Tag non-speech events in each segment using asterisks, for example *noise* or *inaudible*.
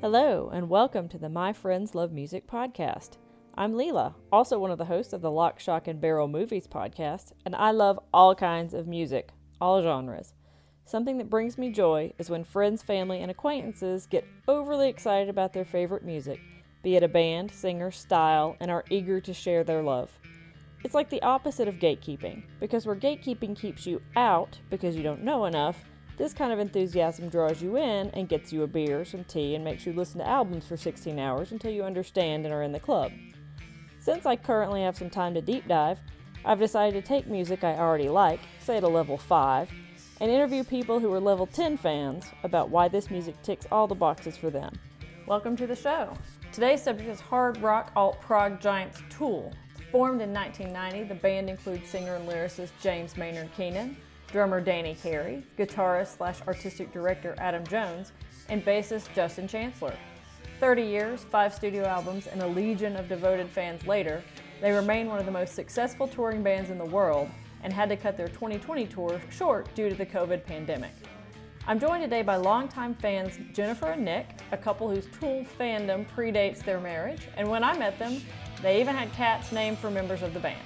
Hello, and welcome to the My Friends Love Music podcast. I'm Leela, also one of the hosts of the Lock, Shock, and Barrel Movies podcast, and I love all kinds of music, all genres. Something that brings me joy is when friends, family, and acquaintances get overly excited about their favorite music, be it a band, singer, style, and are eager to share their love. It's like the opposite of gatekeeping, because where gatekeeping keeps you out because you don't know enough, this kind of enthusiasm draws you in and gets you a beer, some tea, and makes you listen to albums for 16 hours until you understand and are in the club. Since I currently have some time to deep dive, I've decided to take music I already like, say a level 5, and interview people who are level 10 fans about why this music ticks all the boxes for them. Welcome to the show. Today's subject is hard rock alt prog giants Tool. Formed in 1990, the band includes singer and lyricist James Maynard Keenan, drummer Danny Carey, guitarist slash artistic director Adam Jones, and bassist Justin Chancellor. 30 years, five studio albums, and a legion of devoted fans later, they remain one of the most successful touring bands in the world and had to cut their 2020 tour short due to the COVID pandemic. I'm joined today by longtime fans Jennifer and Nick, a couple whose Tool fandom predates their marriage, and when I met them, they even had cats named for members of the band.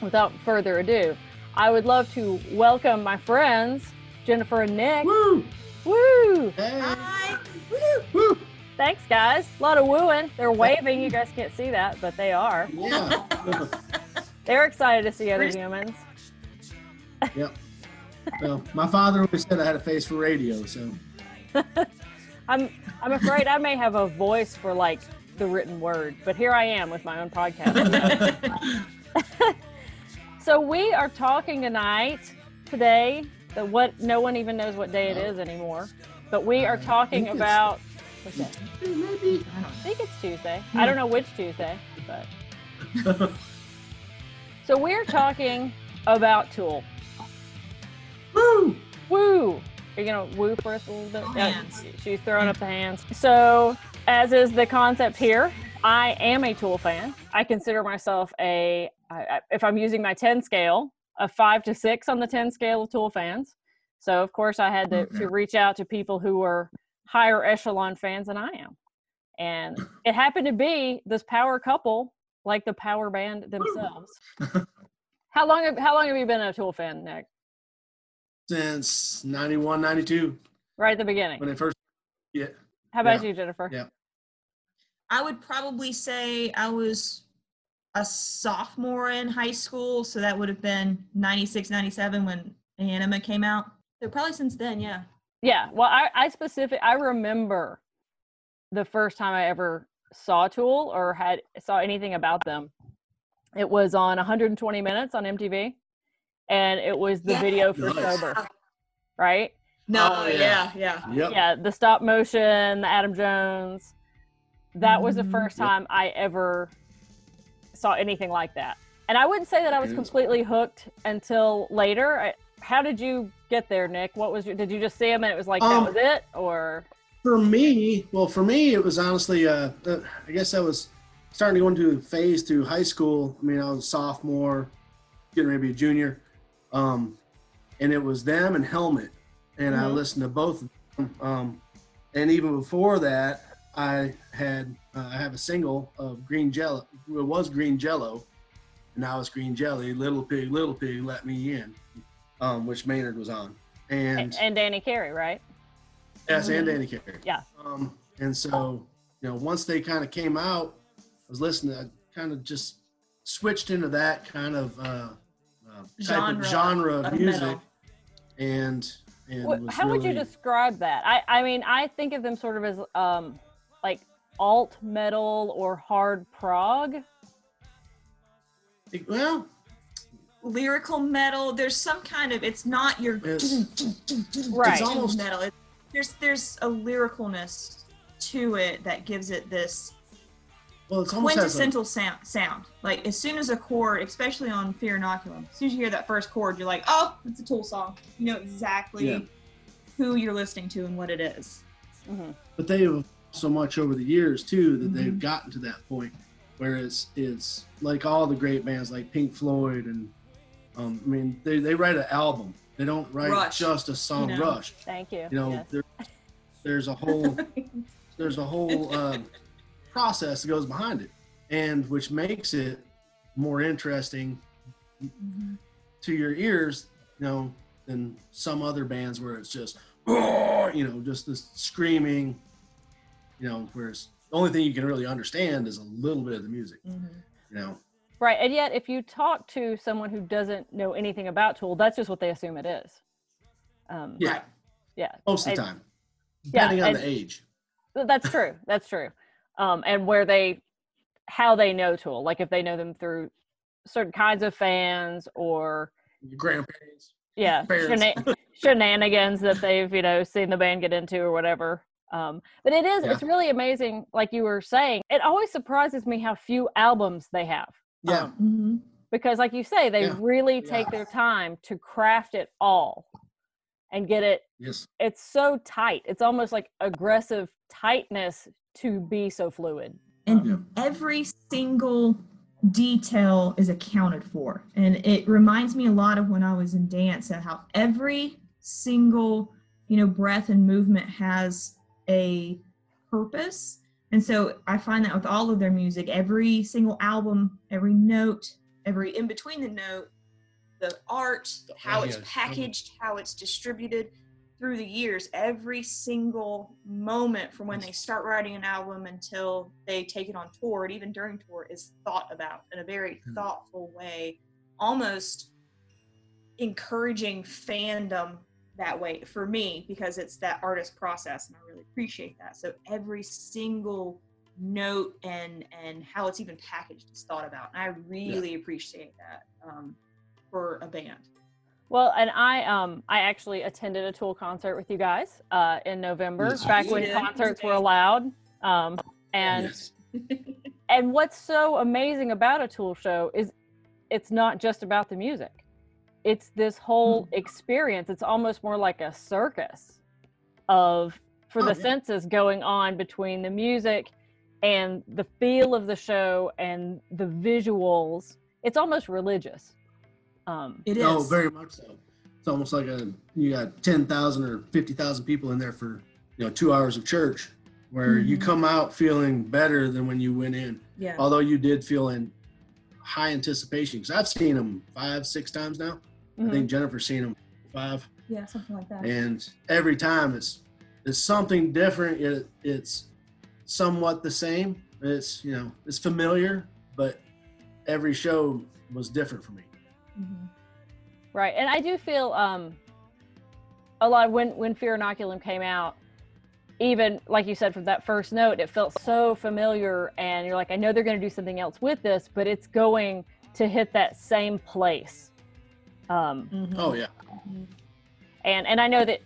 Without further ado, I would love to welcome my friends, Jennifer and Nick. Woo! Woo! Hey! Hi. Woo! Woo! Thanks, guys. A lot of wooing. They're waving. You guys can't see that, but they are. Yeah. They're excited to see other humans. yep. Well, my father always said I had a face for radio, so *laughs* I'm I'm afraid I may have a voice for like the written word, but here I am with my own podcast. *laughs* *laughs* so we are talking tonight, today, the what no one even knows what day it is anymore. But we are talking about what's that? maybe. I don't think it's Tuesday. I don't know which Tuesday, but *laughs* so we're talking about Tool. Woo! Woo! Are you gonna woo for us a little bit? Oh, Yeah, hands. she's throwing up the hands. So, as is the concept here, I am a Tool fan. I consider myself a, I, I- if I'm using my 10 scale, a five to six on the 10 scale of Tool fans. So, of course, I had to, to reach out to people who were higher echelon fans than I am. And it happened to be this power couple, like the power band themselves. *laughs* how long have how long have you been a Tool fan, Nick? Since 91, 92, Right at the beginning. when I first. Yeah. How about Yeah. you, Jennifer? Yeah. I would probably say I was a sophomore in high school, so that would have been 96, 97 when Ænima came out. So probably since then, yeah. Yeah. Well, I, I specific I remember the first time I ever saw Tool or had saw anything about them. It was on 120 Minutes on MTV, and it was the Yeah. video for Nice. Sober, right? No, Oh, yeah, yeah. yeah. Yep. Yeah, the stop motion, the Adam Jones. That was the Mhm. first Yep. time I ever saw anything like that. And I wouldn't say that I was completely hooked until later. I, how did you get there, Nick? What was your, did you just see him and it was like Um, that was it, or For me, well, for me, it was honestly, uh, I guess I was starting to go into a phase through high school. I mean, I was a sophomore, getting ready to be a junior. Um, and it was them and Helmet. And I Mhm. listened to both of them. Um, and even before that, I had, uh, I have a single of Green Jello. It was Green Jello. And now it's Green Jelly. Little Pig, Little Pig, Let Me In, um, which Maynard was on. And, and, and Danny Carey, right? yes, and Danny Carey. Yeah. Um, and so, you know, once they kind of came out, I was listening. I kind of just switched into that kind of uh, uh, type Genre of genre of, of music, metal. and and What, was how would you describe that? I, I mean, I think of them sort of as um, like alt metal or hard prog. Well, Lyrical metal. There's some kind of. It's not your it's, Right. It's almost- metal. It, there's there's a lyricalness to it that gives it this well, it's almost a, quintessential sound, sound. Like as soon as a chord, especially on Fear Inoculum, as soon as you hear that first chord, you're like, oh, it's a Tool song. You know exactly Yeah. who you're listening to and what it is. hmm but they've so much over the years too that they've Mhm. gotten to that point where it's it's like all the great bands like Pink Floyd and um, I mean they, they write an album. They don't write Rush, just a song. you know. Rush. Thank you. You know, Yes. there, there's a whole *laughs* there's a whole um, process that goes behind it, and which makes it more interesting Mm-hmm. to your ears, you know, than some other bands where it's just, *laughs* you know, just this screaming, you know, whereas the only thing you can really understand is a little bit of the music, Mhm. you know. Right. And yet, if you talk to someone who doesn't know anything about Tool, that's just what they assume it is. Um, Yeah, Right. Yeah. most of the time, Yeah, depending on the age. That's true. That's true. Um, and where they, how they know Tool, like if they know them through certain kinds of fans or, Your grandparents, yeah, shena- *laughs* shenanigans that they've, you know, seen the band get into or whatever. Um, but it is, Yeah. it's really amazing. Like you were saying, it always surprises me how few albums they have. yeah, Um, Mhm. because like you say they Yeah. really take Yeah. their time to craft it all and get it yes, it's so tight it's almost like aggressive tightness to be so fluid And Yeah. every single detail is accounted for. And it reminds me a lot of when I was in dance and how every single, you know, breath and movement has a purpose. And so I find that with all of their music, every single album, every note, every in between the note, the art, how it's packaged, how it's distributed through the years, every single moment from when they start writing an album until they take it on tour, and even during tour, is thought about in a very Mhm. thoughtful way, almost encouraging fandom that way for me because it's that artist process and I really appreciate that. So every single note and and how it's even packaged is thought about. And I really appreciate that um, for a band. well and i um i actually attended a tool concert with you guys uh in november Yes, back when did. concerts were allowed um and yes, *laughs* and what's so amazing about a tool show is it's not just about the music it's this whole Mm-hmm. experience it's almost more like a circus of for Oh, the yeah. senses going on between the music and the feel of the show and the visuals it's almost religious um It is. oh, very much so. It's almost like a you got ten thousand or fifty thousand people in there for you know two hours of church, where you Mhm. come out feeling better than when you went in. yeah. although you did feel in high anticipation because I've seen them five, six times now. I mhm. think Jennifer's seen them five, Yeah, something like that. and every time it's it's something different. It, it's somewhat the same. It's you know it's familiar, but every show was different for me. Mhm. Right, and I do feel um, a lot when when Fear Inoculum came out, even like you said from that first note, it felt so familiar, and you're like, I know they're going to do something else with this, but it's going to hit that same place. Um, Mhm. Oh yeah, and and I know that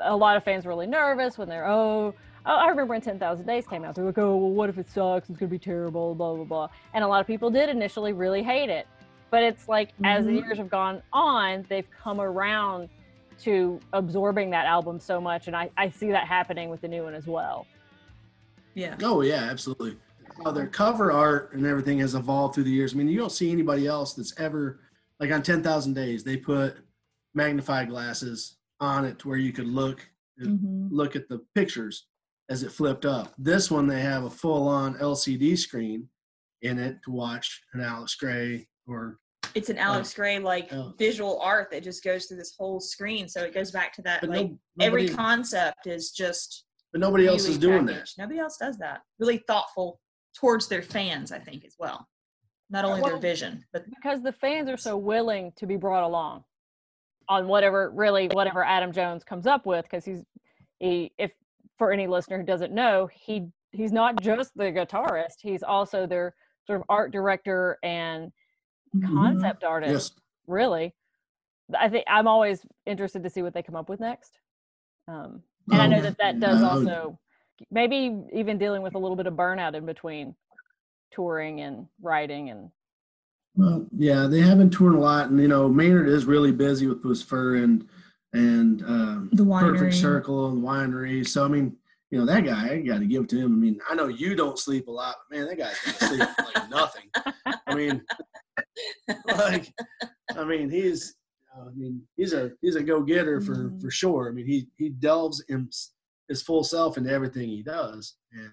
a lot of fans were really nervous when they're oh. oh, I remember when 10,000 Days came out. they were like, oh, well, what if it sucks? It's going to be terrible, blah, blah, blah. And a lot of people did initially really hate it. But it's like, as the Mhm. years have gone on, they've come around to absorbing that album so much. And I, I see that happening with the new one as well. Yeah. oh yeah, absolutely. How their cover art and everything has evolved through the years. I mean, you don't see anybody else that's ever like on Ten Thousand Days. They put magnify glasses on it to where you could look Mhm. look at the pictures as it flipped up. This one they have a full on LCD screen in it to watch an Alex Grey or It's an Alex Grey like Oh. visual art that just goes through this whole screen. So it goes back to that like no, every concept is just but nobody else is doing that. Nobody else does that. Really thoughtful towards their fans, I think, as well. Not only their vision, but Because the fans are so willing to be brought along on whatever, really, whatever Adam Jones comes up with. Because he's, he, if for any listener who doesn't know, he he's not just the guitarist, he's also their sort of art director and Mm-hmm. concept artist Yes. really i think i'm always interested to see what they come up with next um, and i know Um, that that does also maybe even dealing with a little bit of burnout in between touring and writing and Well, yeah, they haven't toured a lot, and you know, Maynard is really busy with Puscifer and and um, The Perfect. Circle and winery. So I mean, you know, that guy, I got to give it to him. I mean, I know you don't sleep a lot, but man, that guy's gonna sleep like *laughs* nothing. I mean, like, I mean, he's, I mean, he's a he's a go getter for Mhm. for sure. I mean, he he delves in his full self into everything he does. And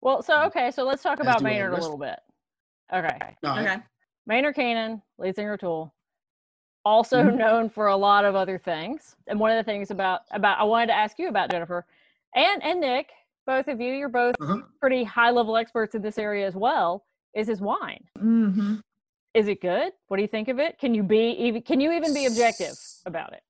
Well, so okay, so let's talk about do all the Maynard a little bit. Okay. no, I- Okay. Maynard Keenan, lead singer of Tool, also Mhm. known for a lot of other things. And one of the things about about I wanted to ask you about Jennifer and and Nick, both of you, you're both uh-huh. pretty high level experts in this area as well. Is his wine? Mm-hmm. Is it good? What do you think of it? Can you be even? Can you even be objective about it?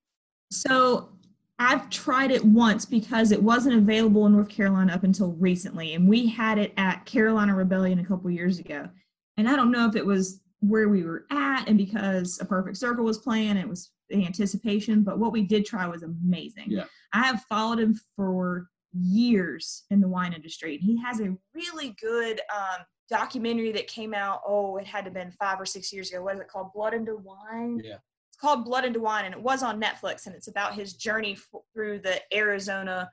So I've tried it once because it wasn't available in North Carolina up until recently, and we had it at Carolina Rebellion a couple years ago. And I don't know if it was where we were at, and because a Perfect Circle was playing, it was the anticipation. But what we did try was amazing. Yeah. I have followed him for years in the wine industry, and he has a really good um, documentary that came out. Oh, it had to have been five or six years ago. What is it called? Blood into Wine. Yeah. Called Blood into Wine, and it was on Netflix, and it's about his journey f- through the Arizona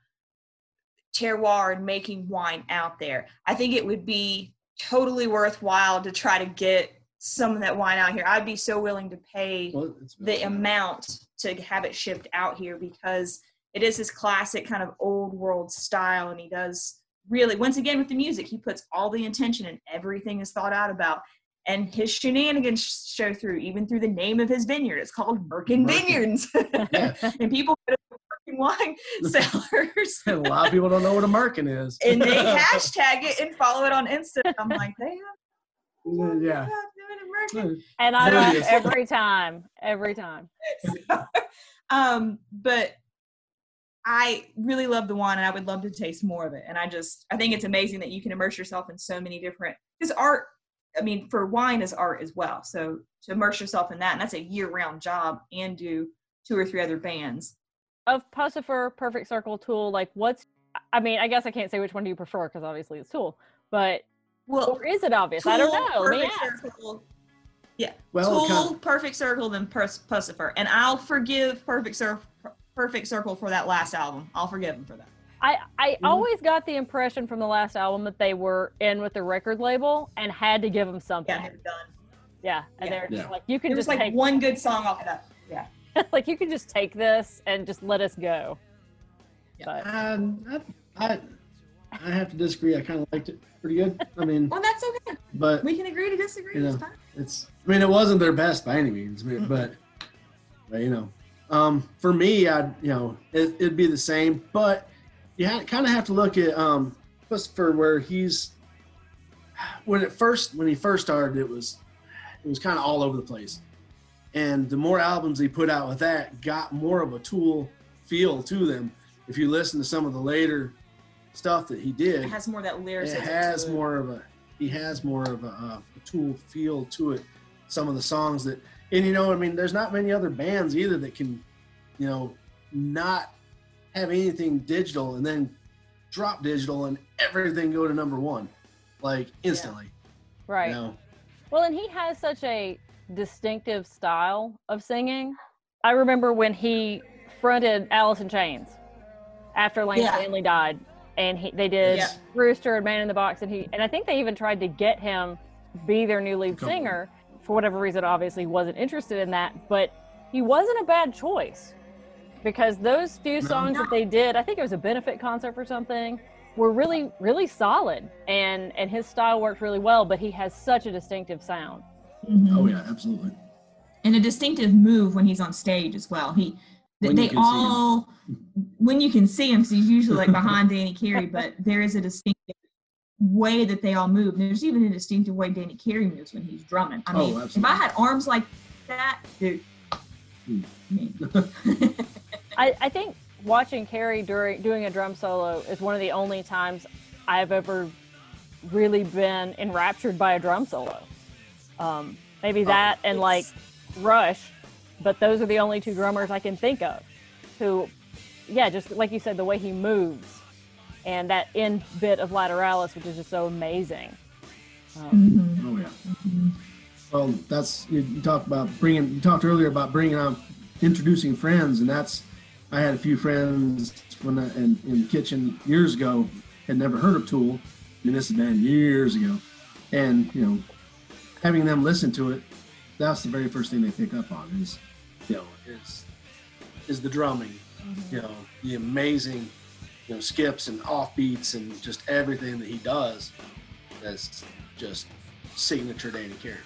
terroir and making wine out there. I think it would be totally worthwhile to try to get some of that wine out here. I'd be so willing to pay Well, the amount to have it shipped out here because it is his classic kind of old world style and he does really once again with the music he puts all the intention and everything is thought out about and his shenanigans show through even through the name of his vineyard it's called Merkin Merkin. Vineyards *laughs* Yeah. and people go to Merkin wine *laughs* sellers a lot of people don't know what a Merkin is. *laughs* and they hashtag it and follow it on Insta I'm like they have yeah. doing Merkin And I laugh every time, every time. um, but I really love the wine and I would love to taste more of it. And I just, I think it's amazing that you can immerse yourself in so many different, because art, I mean, for wine is art as well. So to immerse yourself in that, and that's a year round job and do two or three other bands. Of Puscifer, Perfect Circle, Tool, like what's? I mean, I guess I can't say which one do you prefer because obviously it's Tool, but Well, or is it obvious? I don't know. Let Perfect. Circle, yeah, Well, Tool, kind Perfect Circle, then Pus- Puscifer. And I'll forgive Perfect, Cir- Perfect Circle for that last album. I'll forgive him for that. I, I Mhm. always got the impression from the last album that they were in with the record label and had to give them something. Yeah, Yeah, they're done. and Yeah. they're just Yeah. like, you can There was just like take, one good song off of that. Yeah. *laughs* like you can just take this and just let us go. But Um, I, I, I have to disagree. I kind of liked it pretty good. I mean, *laughs* Well, that's okay. but We can agree to disagree. You know. it's. I mean, it wasn't their best by any means, I but, but you know, um, for me, I'd you know, it, it'd be the same. But you kind of have to look at um, for where he's when it first when he first started, it was it was kind of all over the place. And the more albums he put out with that, got more of a tool feel to them. If you listen to some of the later stuff that he did, It has more of that lyricism. it has it. more of a he has more of a, uh, a tool feel to it some of the songs that and you know i mean there's not many other bands either that can you know not have anything digital and then drop digital and everything go to number one like instantly right. you know Well, and he has such a distinctive style of singing. I remember when he fronted Alice in Chains after Layne Yeah. Staley died, and he, they did Yeah. Rooster and Man in the Box, and he and I think they even tried to get him be their new lead Couple. singer. For whatever reason, obviously wasn't interested in that, but he wasn't a bad choice because those few No. songs that they did, I think it was a benefit concert or something, were really really solid, and and his style worked really well. But he has such a distinctive sound. Mhm. oh yeah absolutely And a distinctive move when he's on stage as well. He, they, When they can see him. all, when you can see him, because he's usually like behind Danny Carey, *laughs* but there is a distinctive way that they all move. And there's even a distinctive way Danny Carey moves when he's drumming. I Oh, mean, if. I had arms like that, dude. Hmm. *laughs* *laughs* I I, I think watching Carey during doing a drum solo is one of the only times I've ever really been enraptured by a drum solo. Um, maybe that and like Rush, but those are the only two drummers I can think of who, yeah, just like you said, the way he moves and that end bit of Lateralus, which is just so amazing. Um, mhm, oh yeah mhm. Well, that's you, you talked about bringing. You talked earlier about bringing on, introducing friends, and that's. I had a few friends when I, in, in the kitchen years ago had never heard of Tool. Mean, this has been years ago, and you know, having them listen to it, that's the very first thing they pick up on is, you know, is is the drumming, mm-hmm. you know, the amazing you know skips and offbeats and just everything that he does. That's just signature Danny Carey.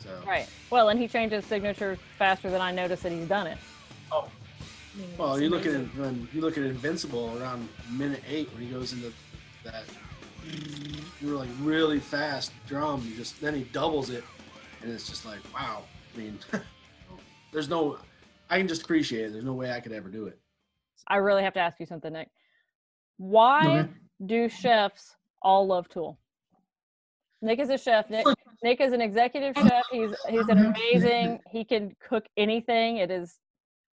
So Right. Well, and he changes signature faster than I notice that he's done it. oh mean, well, you look at when you look at Invincible around minute eight when he goes into that mm-hmm. you're like really fast drum. You just then he doubles it, and it's just like wow. I mean, *laughs* there's no. I can just appreciate it. There's no way I could ever do it. I really have to ask you something, Nick. Why Okay. do chefs all love Tool? Nick is a chef. Nick, *laughs* Nick is an executive chef. He's he's an *laughs* amazing. He can cook anything. It is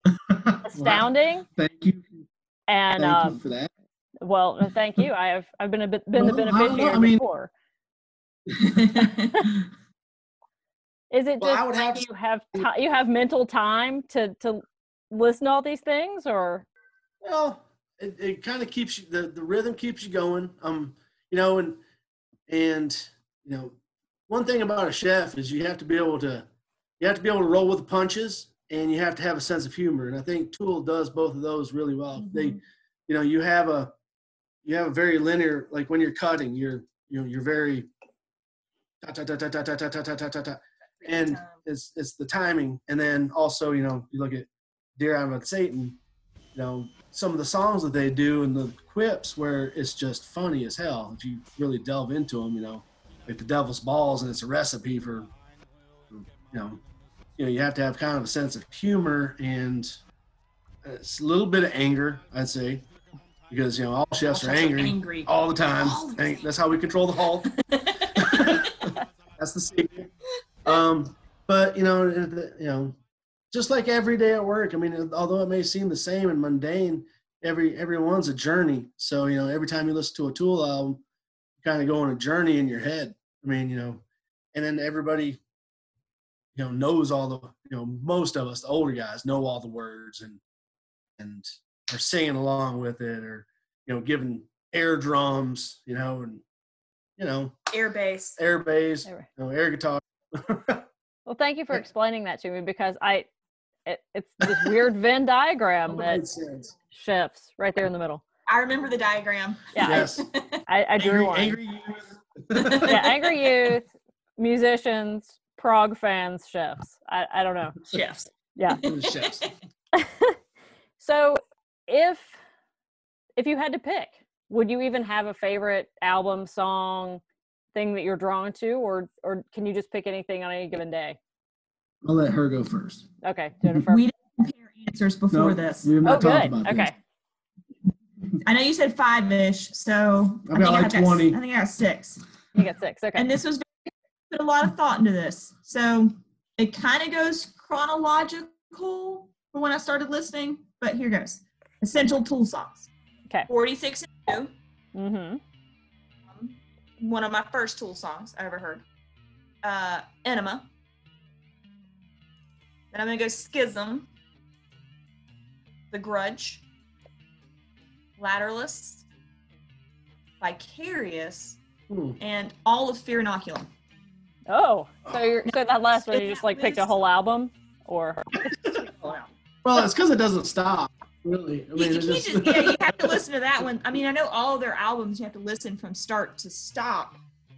*laughs* astounding. Thank you. And Thank um, you for that. well, thank you. I have I've been a bit been the Well, beneficiary I mean- before. *laughs* Is it Well, I just have you have ti you have mental time to to listen to all these things, or Well, it, it kind of keeps you the, the rhythm keeps you going. Um, you know, and and you know, one thing about a chef is you have to be able to you have to be able to roll with the punches and you have to have a sense of humor. And I think Tool does both of those really well. Mm-hmm. They, you know, you have a you have a very linear like when you're cutting, you're you know you're very and it's it's the timing. And then also you know you look at Die Eier von Satan, you know some of the songs that they do and the quips where it's just funny as hell if you really delve into them. You know, like the Devil's Balls, and it's a recipe for you know you know you have to have kind of a sense of humor and a little bit of anger i'd say because you know all chefs are angry angry. all the time All the And that's how we control the Hulk *laughs* *laughs* that's the secret. Um, but you know, you know, just like every day at work. I mean, although it may seem the same and mundane, every everyone's a journey. So you know, every time you listen to a Tool album, you kind of go on a journey in your head. I mean, you know, and then everybody, you know, knows all the, you know, most of us, the older guys, know all the words and and are singing along with it, or you know, giving air drums, you know, and you know, Air bass. air bass, Air- you know, air guitar. *laughs* well, thank you for explaining that to me because I it, it's this weird Venn diagram that shifts right there in the middle. I remember the diagram. Yeah, Yes. I, I drew Angry, one. angry youth. yeah, angry youth, musicians, prog fans, chefs. I, I don't know. *laughs* Chefs. Yeah. *laughs* Chefs. *laughs* So if if you had to pick, would you even have a favorite album, song, thing that you're drawn to, or or can you just pick anything on any given day? I'll let her go first. Okay, Jennifer. We didn't compare answers before No, this. We have oh, talked good. about this. Okay. I know you said five ish, so I've got like I got, 20. I think I got six. You got six. Okay. And this was put a lot of thought into this. So it kind of goes chronological for when I started listening, but here goes. Essential Tool songs. Okay. 46 and 2. mm-hmm. One of my first Tool songs I ever heard. Uh, Ænima. Then I'm going to go Schism. The Grudge. Lateralus. Vicarious. Hmm. And all of Fear Inoculum. Oh, so you're so that last one you just like picked a whole album, or *laughs* Well, it's because it doesn't stop. Really, I You, mean, you it can't just, just, yeah, you have to *laughs* listen to that one. I mean, I know all their albums you have to listen from start to stop,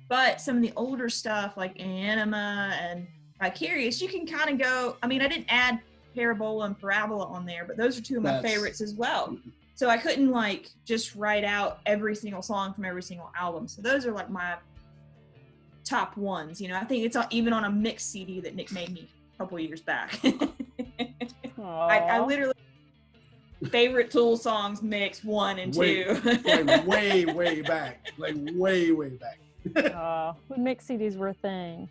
but some of the older stuff like Ænima and Vicarious, you can kind of go. I mean, I didn't add Parabol and Parabola on there, but those are two of my That's- favorites as well. So I couldn't like just write out every single song from every single album. So those are like my top ones. You know, I think it's on- even on a mix CD that Nick made me a couple years back. *laughs* I, I literally favorite Tool songs mix one and Wait, two. like *laughs* way, way back, like way, way back. Aw, when mix CDs were a thing.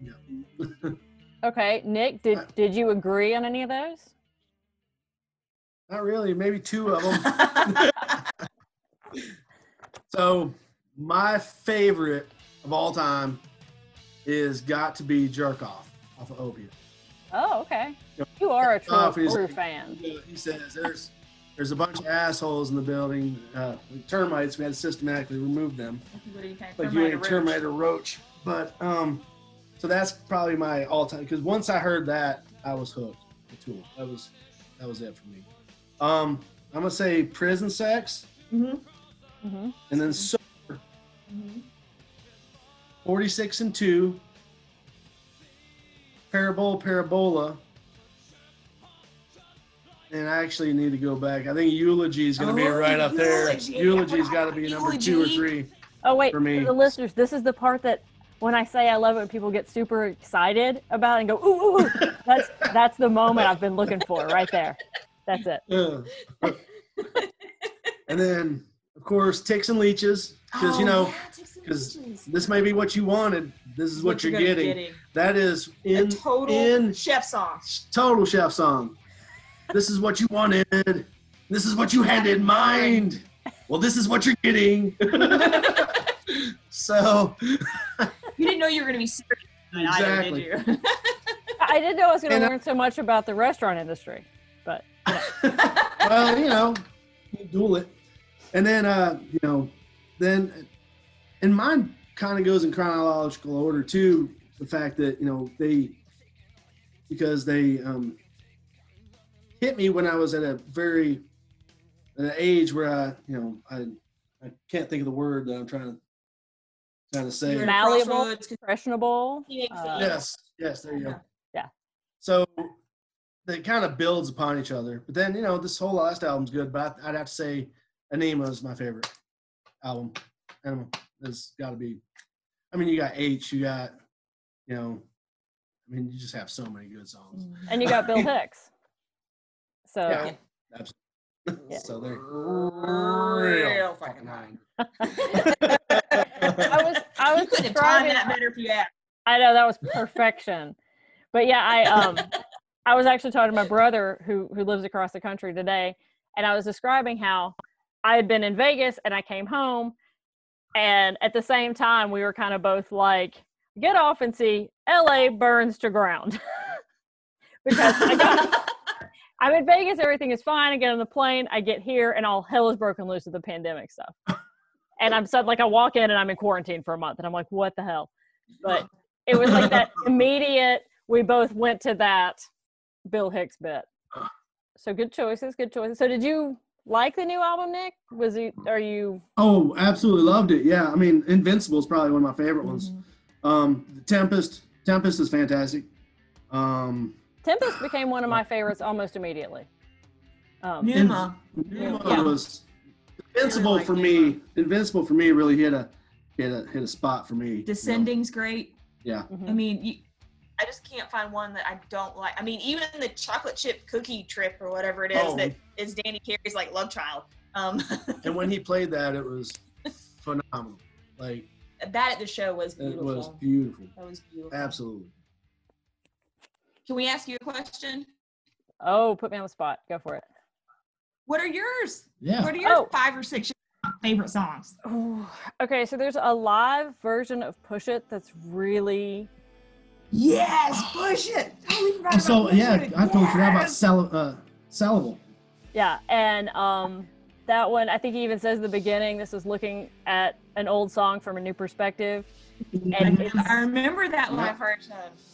Yeah. *laughs* Okay, Nick, did I- did you agree on any of those? Not really, maybe two of them. So my favorite of all time is got to be Jerk Off off of Opiate. Oh, okay. Yeah. You are a true, Off is- true fan. He says there's there's a bunch of assholes in the building, uh, termites. We had to systematically remove them. What do you think? like you ain't a Roach. termite or roach. But um, so that's probably my all time. Because once I heard that, I was hooked. The tool. That was that was it for me. Um, I'm gonna say prison sex, Mm-hmm. hmm and then so Mm-hmm. 46 and 2, Parabol Parabola. And I actually need to go back. I think Eulogy is going to be Oh, right up there. Eulogy. Eulogy's got to be number two or Eulogy. three. Oh wait, For me. for the listeners, this is the part that when I say I love it, when people get super excited about it and go ooh ooh. ooh. *laughs* That's that's the moment I've been looking for right there. That's it. Yeah. and then, of course, Ticks and Leeches, *laughs* because, you know, oh, because this may be what you wanted. This is what, you're, gonna be getting. That is in a total in chef song. total chef song. This is what you wanted. This is what you had in *laughs* mind. Well, this is what you're getting. so, You didn't know you were going to be serious about it either, did you? I didn't know I was going And to I- learn so much about the restaurant industry, but *laughs* well, you know, you duel it. And then, uh, you know, then, and mine kind of goes in chronological order too. The fact that, you know, they, because they um, hit me when I was at a very, at an age where I, you know, I, I can't think of the word that I'm trying to, trying to say. You're at a Malleable. crossroads 'cause impressionable. Uh. Yes, yes, there you go. Yeah. Yeah. So it kind of builds upon each other. But then, you know, this whole last album's good, but I- I'd have to say Ænima is my favorite album. Ænima has got to be. I mean, you got H, you got, you know, I mean, you just have so many good songs. And you got Bill *laughs* Hicks. So Yeah. Absolutely. Yeah. so they're Real real fucking fucking high. high. *laughs* I was I You was couldn't have timed describing that better if you asked. I know that was perfection. but yeah, I um I was actually talking to my brother who who lives across the country today, and I was describing how I had been in Vegas and I came home, and at the same time we were kind of both like, get off and see LA burns to ground. *laughs* because I got *laughs* I'm in Vegas, everything is fine. I get on the plane, I get here, and all hell is broken loose with the pandemic stuff. And I'm suddenly like I walk in and I'm in quarantine for a month, and I'm like, what the hell? But it was like that *laughs* immediate. We both went to that Bill Hicks bit. So good choices, good choices. So did you like the new album, Nick? Was he? Are you? Oh, absolutely loved it. Yeah, I mean, Invincible is probably one of my favorite ones. Um, Tempest, Tempest is fantastic. Um, Tempest became one of my favorites almost immediately. Um, Pneuma. Pneuma Yeah. was Invincible like for Pneuma. me. Invincible for me really hit a hit a hit a spot for me. you know. Descending's great. Yeah. mhm. I mean, you, I just can't find one that I don't like. I mean, even the chocolate chip cookie trip or whatever it is Oh. that is Danny Carey's like love child. Um, *laughs* And when he played that, it was phenomenal. Like that at the show was it beautiful. was beautiful. That was beautiful. Absolutely. Can we ask you a question? Oh, put me on the spot. Go for it. What are yours? Yeah. What are your Oh. five or six favorite songs? Ooh, okay, so there's a live version of Pushit that's really Yes, Pushit. Totally So yeah, It. I totally forgot about Yes. sal- uh, Salival. Yeah, and um, that one, I think he even says in the beginning, this is looking at an old song from a new perspective. And *laughs* I remember that live version.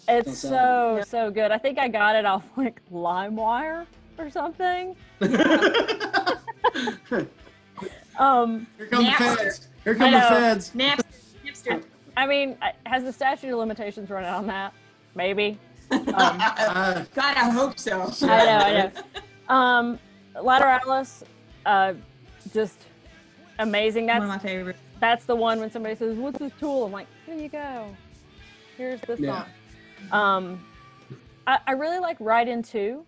it's Don't so, Yeah. so good. I think I got it off like LimeWire or something. *laughs* Here Um, come the feds. Here I come the feds. Napster. Napster. I mean, has the statute of limitations run out on that? Maybe. *laughs* Um, Uh, God, I hope so. I know, I know. Um, Lateralus, uh, just amazing. That's One That's of my favorites. that's the one when somebody says, "What's this tool?" I'm like, "Here you go. Here's this Yeah. song." Um, I, I really like "Right in Two"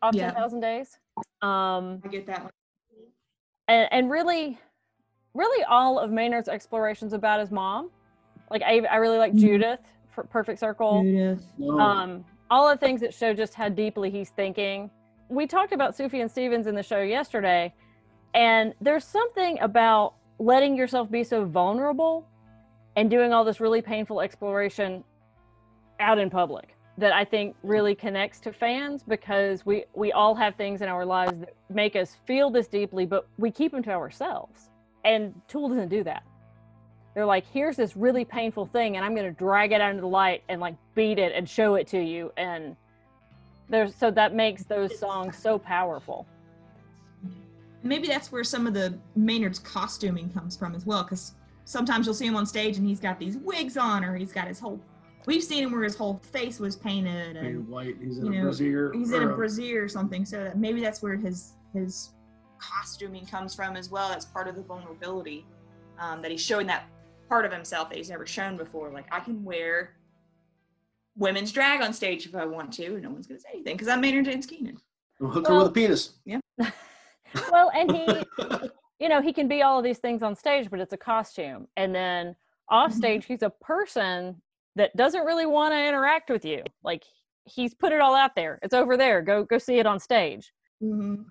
off Yeah. Ten Thousand Days. Um, I get that one. and and really, really all of Maynard's explorations about his mom. Like I, I really like Mhm. Judith for Perfect Circle. Judith. no. um, all the things that show just how deeply he's thinking. We talked about Sufjan Stevens in the show yesterday, and there's something about letting yourself be so vulnerable and doing all this really painful exploration out in public that I think really connects to fans because we we all have things in our lives that make us feel this deeply, but we keep them to ourselves. And Tool doesn't do that they're like here's this really painful thing and i'm going to drag it out into the light and like beat it and show it to you and there's so that makes those songs so powerful maybe that's where some of the Maynard's costuming comes from as well, because sometimes you'll see him on stage and he's got these wigs on, or he's got his whole. We've seen him where his whole face was painted, Painted and white. He's in you a know, brassiere. he's in or a brassiere or something. So that maybe that's where his his costuming comes from as well. That's part of the vulnerability um, that he's showing that part of himself that he's never shown before. Like I can wear women's drag on stage if I want to, and no one's gonna say anything because I'm Maynard James Keenan. We'll hook her Well- with a penis. Yeah. *laughs* *laughs* well, and he, you know, he can be all of these things on stage, but it's a costume. And then off Mhm. stage, he's a person that doesn't really want to interact with you. Like he's put it all out there. It's over there. Go go see it on stage. Mm-hmm.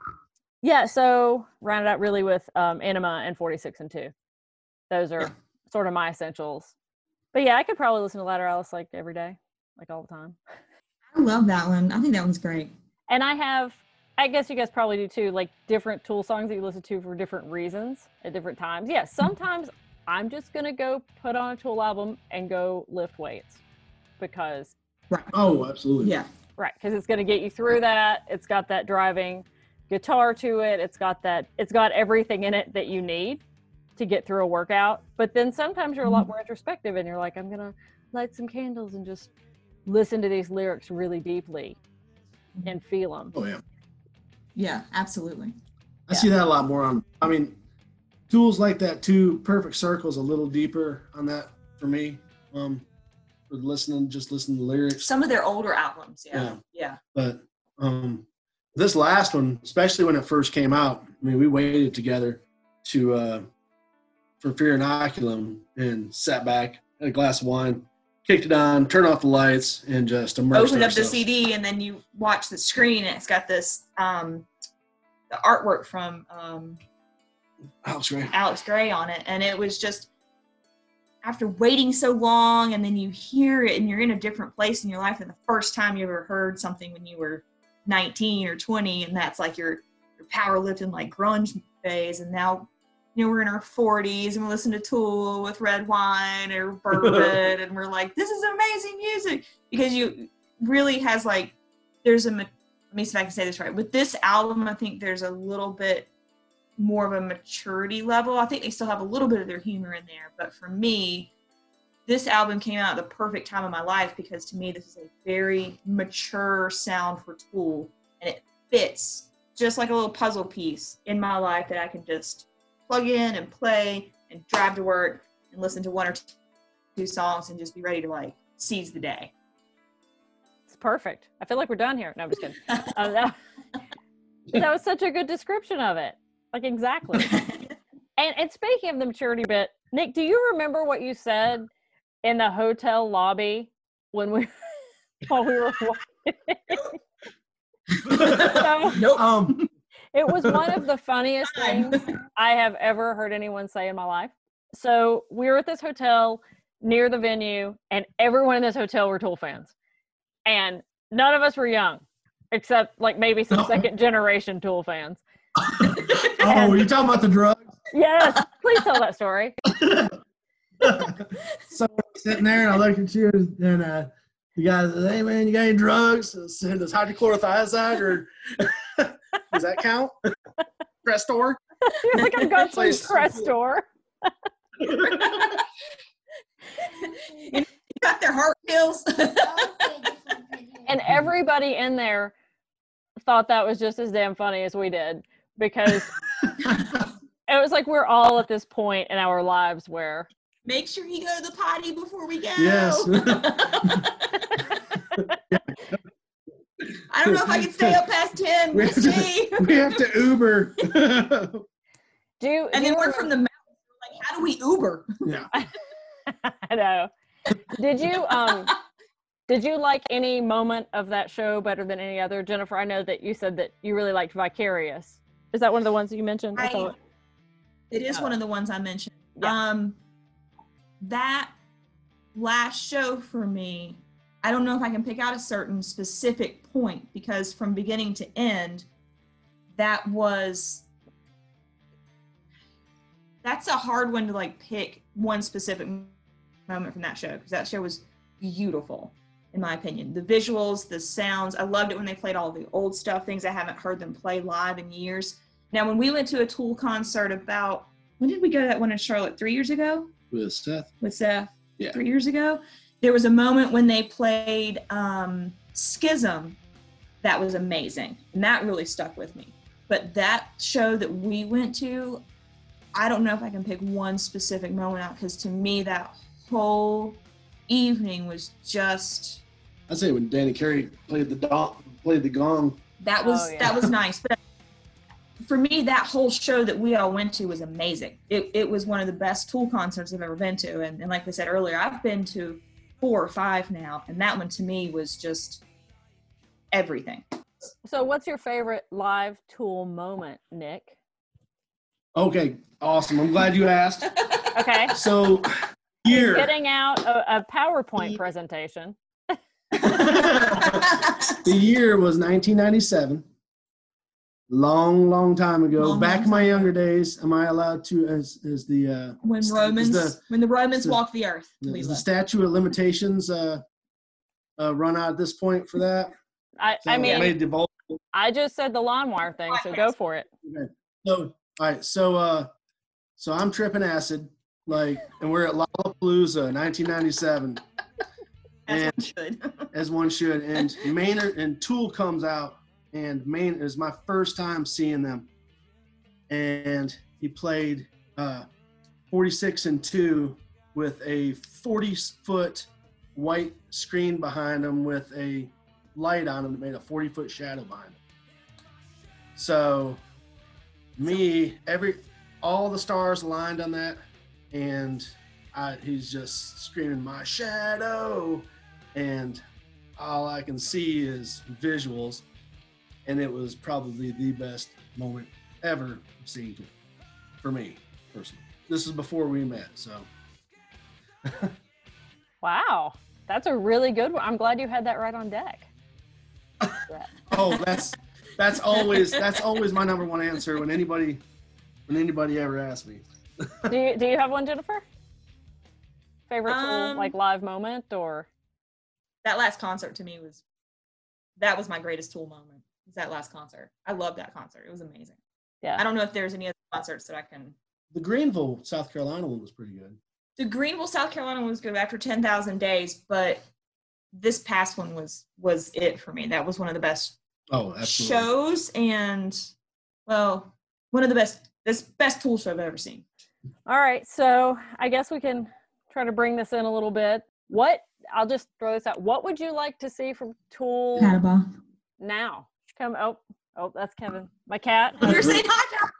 Yeah. So rounded out really with um, Ænima and Forty Six and Two. Those are Yeah. sort of my essentials. But yeah, I could probably listen to Lateralus like every day, like all the time. I love that one. I think that one's great. And I have, I guess you guys probably do too, like different Tool songs that you listen to for different reasons at different times. Yeah, sometimes I'm just gonna go put on a Tool album and go lift weights because, Right. Oh, absolutely. Yeah. right, because it's gonna get you through that. It's got that driving guitar to it. It's got that. It's got everything in it that you need to get through a workout. But then sometimes you're a lot more introspective and you're like, I'm gonna light some candles and just listen to these lyrics really deeply and feel them. Oh yeah. Yeah, absolutely. I see that a lot more on. I mean, tools like that too. Perfect Circle's a little deeper on that for me. Um, for listening, just listening to lyrics. Some of their older albums. Yeah. Yeah. Yeah. But um, this last one, especially when it first came out, I mean, we waited together to uh, for Fear Inoculum and sat back, had a glass of wine, kicked it on, turned off the lights, and just immersed Open up the. CD and then you watch the screen and it's got this um the artwork from um Alex Ray. Alex Grey on it, and it was just after waiting so long, and then you hear it, and you're in a different place in your life than the first time you ever heard something when you were 19 or 20, and that's like your your powerlifting like grunge phase, and now you know we're in our 40s and we listen to Tool with red wine or *laughs* bourbon, and we're like, this is amazing music because you really has like there's a let me see if I can say this right. With this album, I think there's a little bit more of a maturity level. I think they still have a little bit of their humor in there, but for me, this album came out at the perfect time of my life because to me, this is a very mature sound for Tool, and it fits just like a little puzzle piece in my life that I can just plug in and play and drive to work and listen to one or two songs and just be ready to like seize the day. It's perfect. I feel like we're done here. No, I'm just kidding. Uh, *laughs* that, that was such a good description of it. Like exactly. *laughs* And and speaking of the maturity bit, Nick, do you remember what you said in the hotel lobby when we *laughs* while we were walking? So, *laughs* *laughs* nope. Um, it was one of the funniest things I have ever heard anyone say in my life. So we were at this hotel near the venue, and everyone in this hotel were Tool fans, and none of us were young, except like maybe some No. second generation Tool fans. oh, you talking about the drugs? Yes, please tell that story. So sitting there and I look at you and uh, the guy says, "Hey man, you got any drugs? Does does hydrochlorothiazide or *laughs* does that count? *laughs* Crestor? You're like, I've got some Place- Crestor. *laughs* you got their heart pills. And everybody in there thought that was just as damn funny as we did because it was like we're all at this point in our lives where Make sure you go to the potty before we go. Yes. *laughs* I don't know if I can stay up past 10. We have to- *laughs* we have to Uber. do *laughs* do And you then word from the mountains, like, how do we Uber? yeah. I know. Did you um did you like any moment of that show better than any other? Jennifer, I know that you said that you really liked Vicarious. Is that one of the ones that you mentioned? I I- It is Oh. one of the ones I mentioned. Yeah. Um, that last show for me, I don't know if I can pick out a certain specific point because from beginning to end, that was that's a hard one to like pick one specific moment from that show because that show was beautiful in my opinion. The visuals, the sounds, I loved it when they played all the old stuff, things I haven't heard them play live in years Now, when we went to a Tool concert about when did we go to that one in Charlotte? Three years ago With Seth. with Seth. Yeah. Three years ago, there was a moment when they played um, Schism that was amazing, and that really stuck with me. But that show that we went to, I don't know if I can pick one specific moment out because to me that whole evening was just I say when Danny Carey played the dong, played the gong. that was Oh, yeah. that was nice. But for me, that whole show that we all went to was amazing. It it was one of the best Tool concerts I've ever been to, and, and like we said earlier, I've been to four or five now, and that one to me was just everything. So, what's your favorite live Tool moment, Nick? Okay, awesome. I'm glad you asked. *laughs* Okay. So, year. Getting out a, a PowerPoint presentation. *laughs* the year was 1997. Long, long time ago. Long, Back long in my time younger days, am I allowed to, as as the uh, when is Romans the- when the Romans the- walked the earth. is Lisa. the statute of limitations uh, uh, run out at this point for that? I, So I mean, may divulge- I just said the LimeWire thing, so go for it. Okay. So, all right. So, uh, so I'm tripping acid, like, and we're at Lollapalooza, 1997, As and- one should. *laughs* as one should. And Maynard and Tool comes out, and Maine. It was my first time seeing them, and he played uh, 46 and two with a 40 foot white screen behind him with a light on him that made a 40 foot shadow behind him. So, me, every all the stars aligned on that, and I, he's just screaming my shadow, and all I can see is visuals, and it was probably the best moment ever seen for me personally. This is before we met, so *laughs* Wow. That's a really good one. I'm glad you had that right on deck. *laughs* oh, that's that's always that's always my number one answer when anybody when anybody ever asks me. do you do you have one, Jennifer? Favorite Tool Um, like live moment or that last concert to me was that was my greatest tool moment was that last concert i love that concert it was amazing Yeah. i don't know if there's any other concerts that i can The Greenville, South Carolina one was pretty good. the greenville south carolina one was good after 10000 days but this past one was was it for me that was one of the best Oh, absolutely. shows and well one of the best this best tool show i've ever seen All right, so I guess we can try to bring this in a little bit. What I'll just throw this out. What would you like to see from Tool now? Come oh oh that's Kevin. My cat. you're saying hi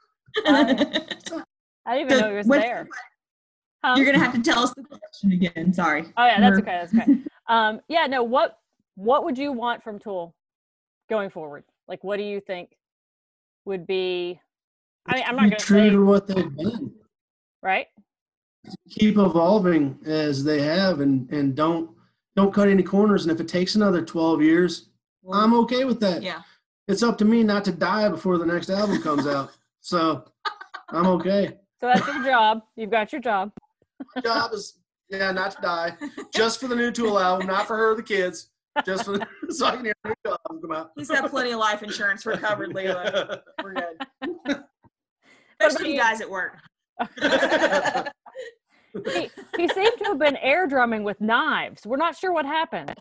Hi. now. I didn't even know he was What- there. Um, you're gonna have to tell us the question again sorry Oh yeah, that's okay. That's okay. *laughs* Um, yeah, no. What What would you want from Tool going forward? Like, what do you think would be? I mean, I'm not Be going to true say to what they've been. right. keep evolving as they have and and don't don't cut any corners and if it takes another 12 years i'm okay with that yeah it's up to me not to die before the next album comes out so i'm okay So that's your job. You've got your job. My job is yeah not to die just for the new tool album not for her or the kids just for the, *laughs* so i can hear the new album come out He's got plenty of life insurance recovered, Leela. *laughs* We're good. about *laughs* Especially you you? guys at work. He, he seemed to have been air drumming with knives. We're not sure what happened.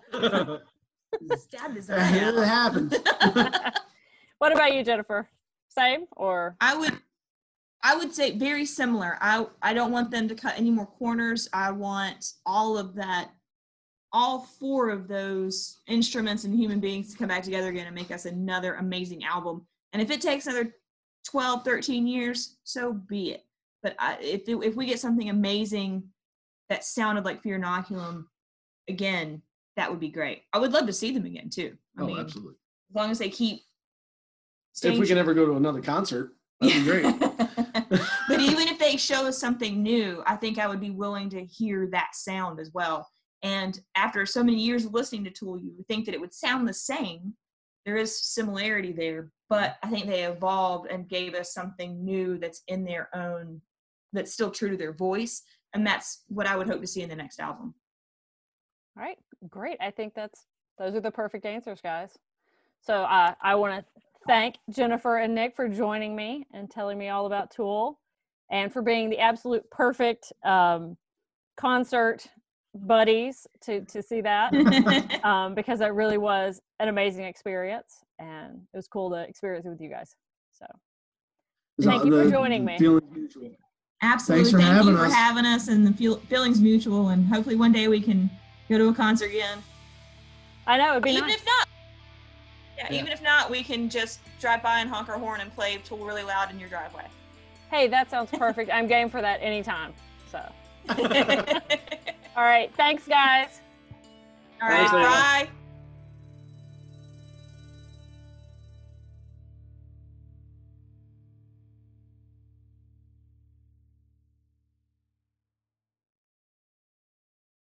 Stabbed his *laughs* it eye out. happens *laughs* what about you, Jennifer? Same or I would I would say very similar. I I don't want them to cut any more corners. I want all of that all four of those instruments and human beings to come back together again and make us another amazing album. And if it takes another 12, 13 years, so be it. But I, if it, if we get something amazing that sounded like Fear Inoculum again, that would be great. I would love to see them again too. I oh mean, absolutely as long as they keep if we can ever go to another concert that'd be great *laughs* but *laughs* even if they show us something new, I think I would be willing to hear that sound as well. And after so many years of listening to Tool, you would think that it would sound the same. There is similarity there, but I think they evolved and gave us something new that's in their own, that's still true to their voice. And that's what I would hope to see in the next album. all right? Great. I think that's those are the perfect answers, guys. So uh, I want to thank Jennifer and Nick for joining me and telling me all about Tool and for being the absolute perfect um, concert buddies to, to see that *laughs* um, because that really was an amazing experience and it was cool to experience it with you guys. So thank you for joining me. Absolutely. Thank having you for having us and the feel, feelings mutual and hopefully one day we can go to a concert again. I know it'd be even nice. if not. Yeah, Yeah. even if not, we can just drive by and honk our horn and play Tool really loud in your driveway. Hey, that sounds perfect. I'm game for that anytime. So, All *laughs* all right. Thanks, guys. right, Thanks, Leila. bye.